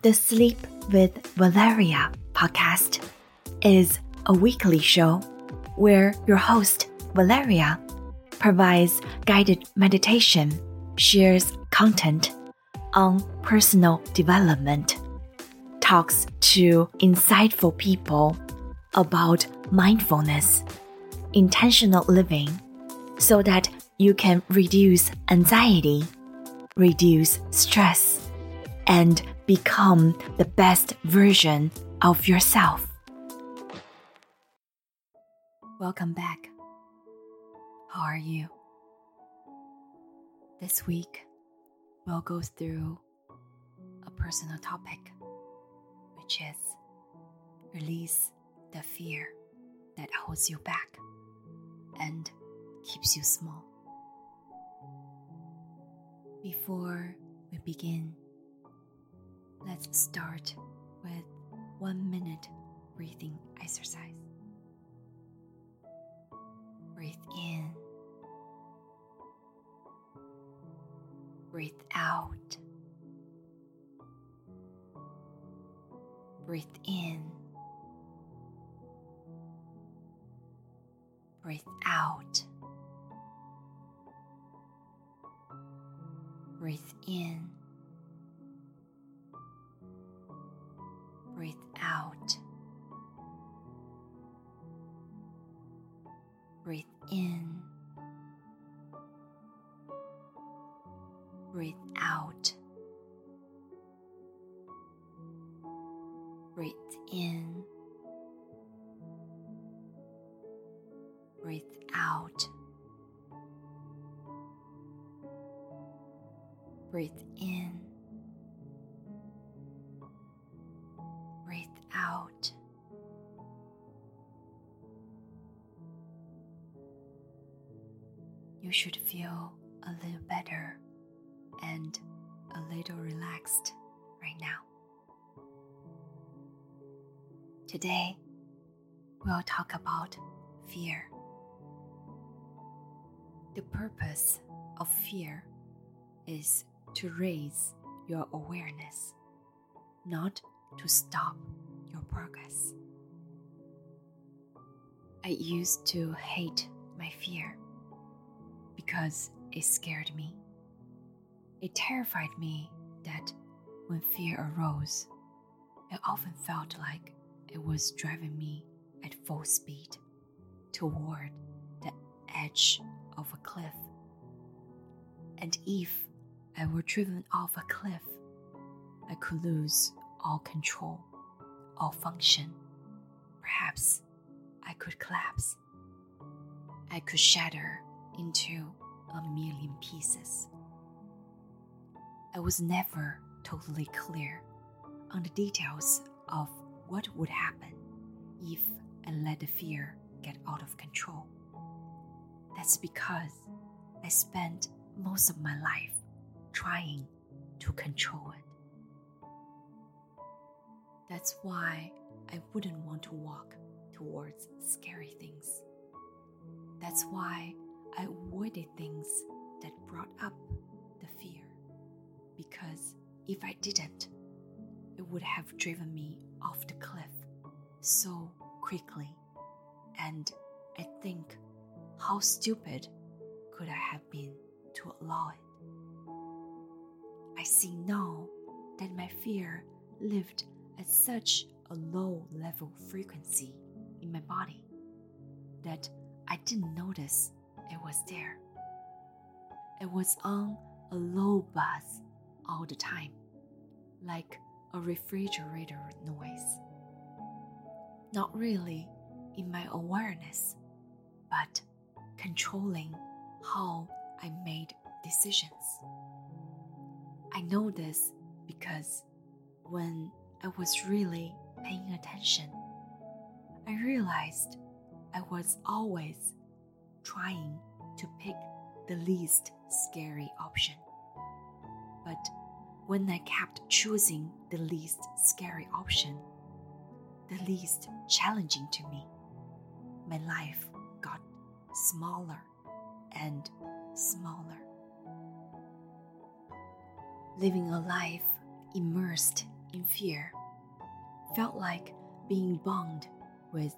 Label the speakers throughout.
Speaker 1: The Sleep with Valeria podcast is a weekly show where your host, Valeria, provides guided meditation, shares content on personal development, talks to insightful people about mindfulness, intentional living, so that you can reduce anxiety, reduce stress, and become the best version of yourself. Welcome back. How are you? This week, we'll go through a personal topic, which is release the fear that holds you back and keeps you small. Before we begin, let's start with one minute breathing exercise. Breathe in, breathe out, breathe in, breathe out. Breathe in. You should feel a little better and a little relaxed right now. Today, we'll talk about fear. The purpose of fear is to raise your awareness, not to stop your progress. I used to hate my fear because it scared me. It terrified me that when fear arose, it often felt like it was driving me at full speed toward the edge of a cliff. And if I were driven off a cliff, I could lose all control, all function. Perhaps I could collapse. I could shatter into a million pieces. I was never totally clear on the details of what would happen if I let the fear get out of control. That's because I spent most of my life trying to control it. That's why I wouldn't want to walk towards scary things. That's why I avoided things that brought up the fear. Because if I didn't, it would have driven me off the cliff so quickly. And I think, how stupid could I have been to allow it? I see now that my fear lived at such a low level frequency in my body that I didn't notice it was there. It was on a low buzz all the time, like a refrigerator noise. Not really in my awareness, but controlling how I made decisions. I know this because when I was really paying attention, I realized I was always trying to pick the least scary option. But when I kept choosing the least scary option, the least challenging to me, my life got smaller and smaller living a life immersed in fear felt like being bound with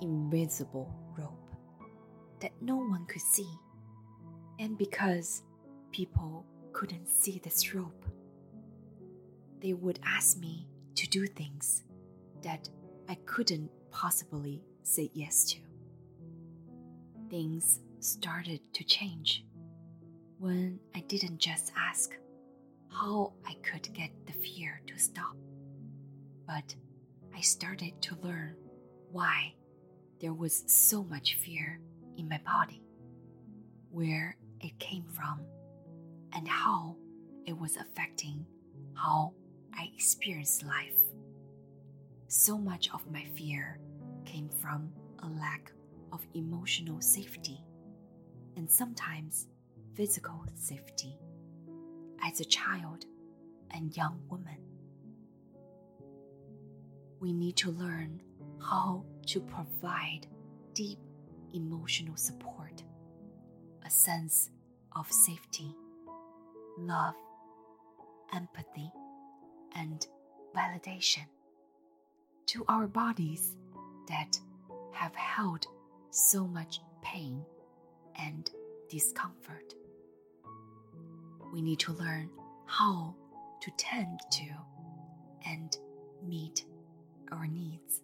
Speaker 1: invisible rope that no one could see. And because people couldn't see this rope, they would ask me to do things that I couldn't possibly say yes to. Things started to change when I didn't just ask how I could get the fear to stop, but I started to learn why there was so much fear in my body, where it came from, and how it was affecting how I experienced life. So much of my fear came from a lack of emotional safety and sometimes physical safety as a child and young woman. We need to learn how to provide deep emotional support, a sense of safety, love, empathy, and validation to our bodies that have held so much pain and discomfort. We need to learn how to tend to and meet our needs.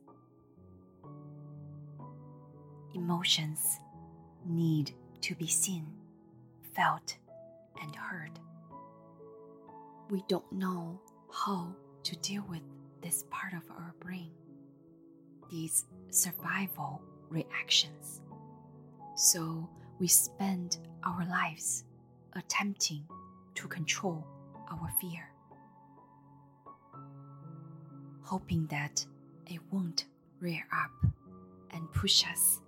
Speaker 1: Emotions need to be seen, felt, and heard. We don't know how to deal with this part of our brain, these survival reactions. So we spend our lives attempting to control our fear, hoping that it won't rear up and push us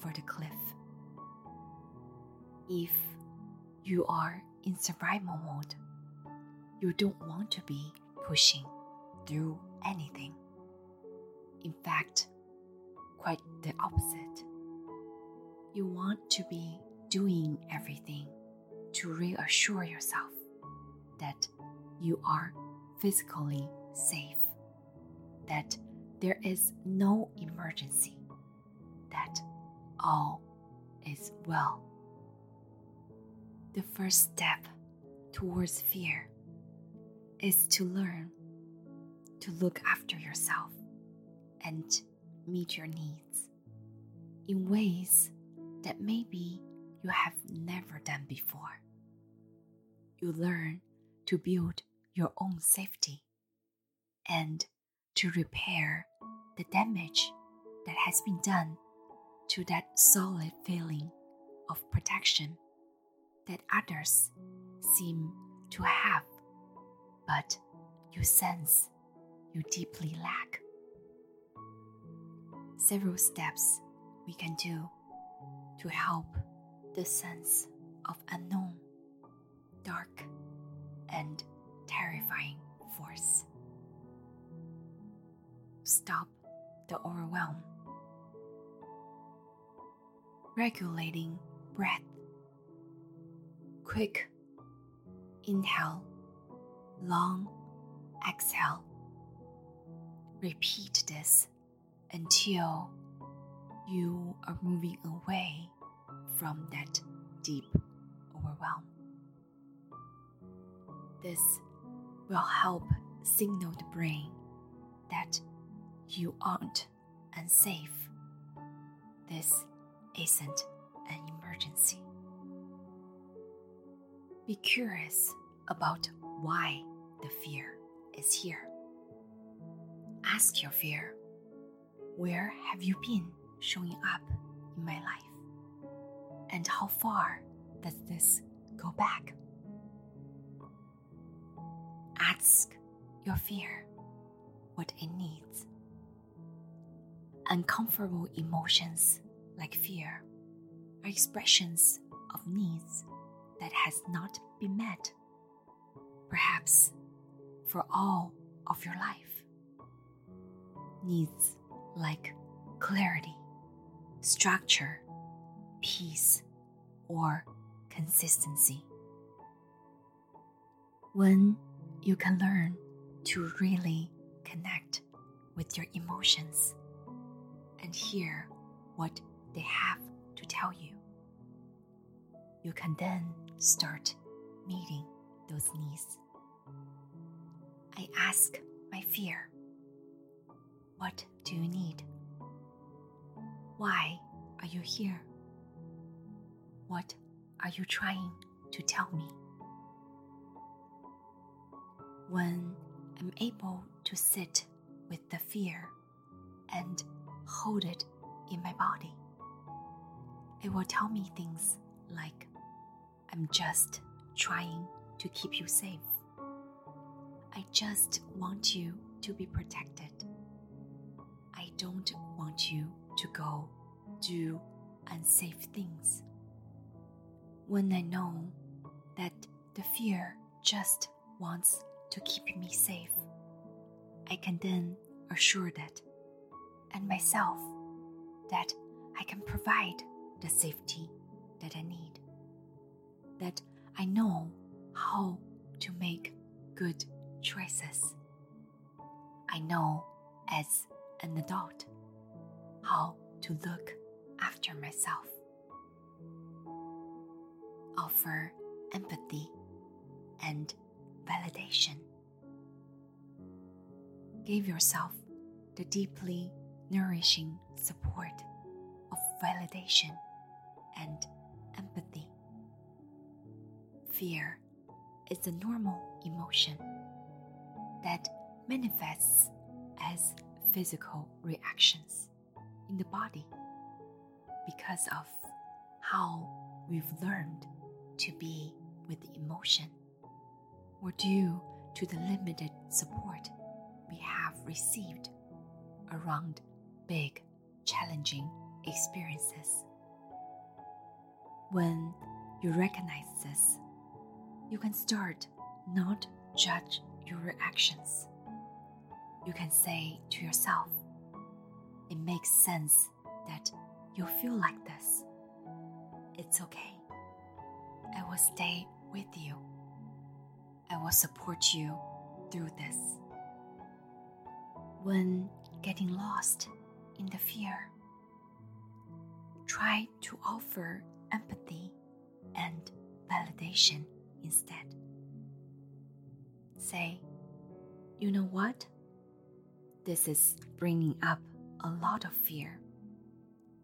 Speaker 1: over the cliff. If you are in survival mode, you don't want to be pushing through anything. In fact, quite the opposite. You want to be doing everything to reassure yourself that you are physically safe, that there is no emergency, all is well. The first step towards fear is to learn to look after yourself and meet your needs in ways that maybe you have never done before. You learn to build your own safety and to repair the damage that has been done to that solid feeling of protection that others seem to have, but you sense you deeply lack. Several steps we can do to help the sense of unknown, dark, and terrifying force. Stop the overwhelm. Regulating breath. Quick inhale, long exhale. Repeat this until you are moving away from that deep overwhelm. This will help signal the brain that you aren't unsafe. This isn't an emergency. Be curious about why the fear is here. Ask your fear, where have you been? showing up in my life? And how far does this go back? Ask your fear what it needs. Uncomfortable emotions like fear are expressions of needs that has not been met, perhaps for all of your life. Needs like clarity, structure, peace, or consistency. When you can learn to really connect with your emotions and hear what they have to tell you. You can then start meeting those needs. I ask my fear, What do you need? Why are you here? What are you trying to tell me? When I'm able to sit with the fear and hold it in my body, it will tell me things like, I'm just trying to keep you safe. I just want you to be protected. I don't want you to go do unsafe things. When I know that the fear just wants to keep me safe, I can then assure that and myself that I can provide the safety that I need, that I know how to make good choices. I know as an adult how to look after myself. Offer empathy and validation. Give yourself the deeply nourishing support of validation and empathy. Fear is a normal emotion that manifests as physical reactions in the body because of how we've learned to be with emotion or due to the limited support we have received around big, challenging experiences. When you recognize this, you can start not judge your reactions. You can say to yourself, it makes sense that you feel like this. It's okay. I will stay with you. I will support you through this. When getting lost in the fear, try to offer empathy and validation instead. Say, you know what? This is bringing up a lot of fear,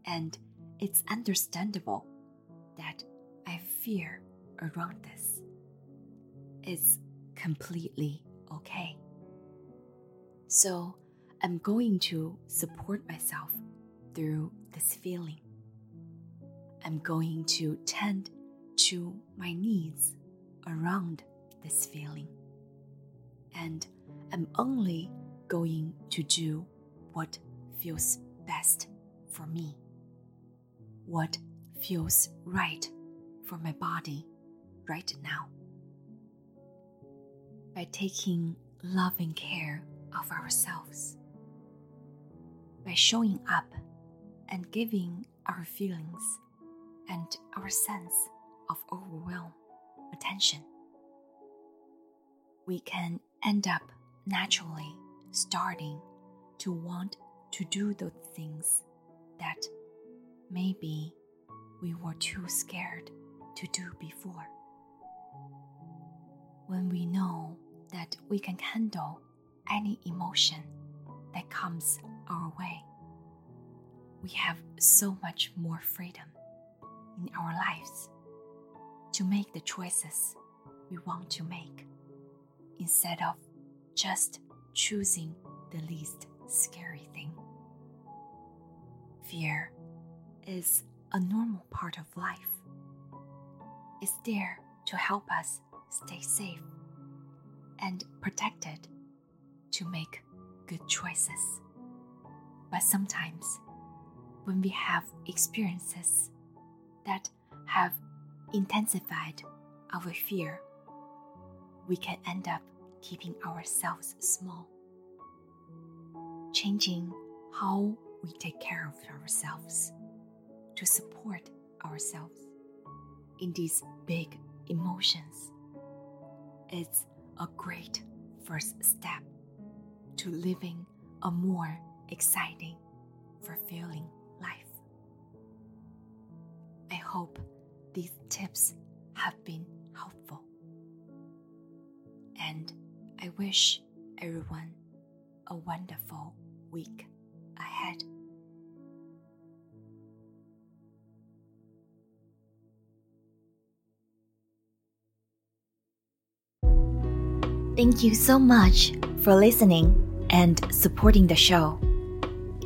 Speaker 1: and it's understandable that I fear around this. It's completely okay. So, I'm going to support myself through this feeling. I'm going to tend to my needs around this feeling. And I'm only going to do what feels best for me, what feels right for my body right now. By taking loving care of ourselves, by showing up and giving our feelings and our sense of overwhelm attention, we can end up naturally starting to want to do those things that maybe we were too scared to do before. When we know that we can handle any emotion that comes our way, we have so much more freedom in our lives to make the choices we want to make instead of just choosing the least scary thing. Fear is a normal part of life. It's there to help us stay safe and protected to make good choices. But sometimes, when we have experiences that have intensified our fear, we can end up keeping ourselves small, changing how we take care of ourselves to support ourselves in these big emotions. It's a great first step to living a more exciting, fulfilling. I hope these tips have been helpful. And I wish everyone a wonderful week ahead. Thank you so much for listening and supporting the show.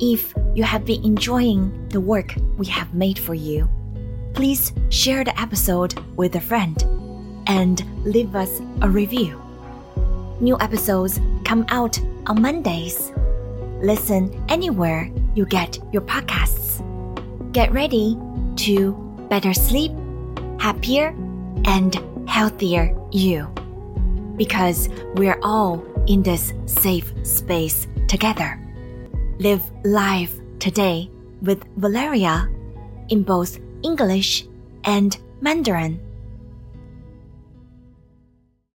Speaker 1: If you have been enjoying the work we have made for you, please share the episode with a friend and leave us a review. New episodes come out on Mondays. Listen anywhere you get your podcasts. Get ready to better sleep, happier, and healthier you because we're all in this safe space together. Live life today with Valeria in both English and Mandarin.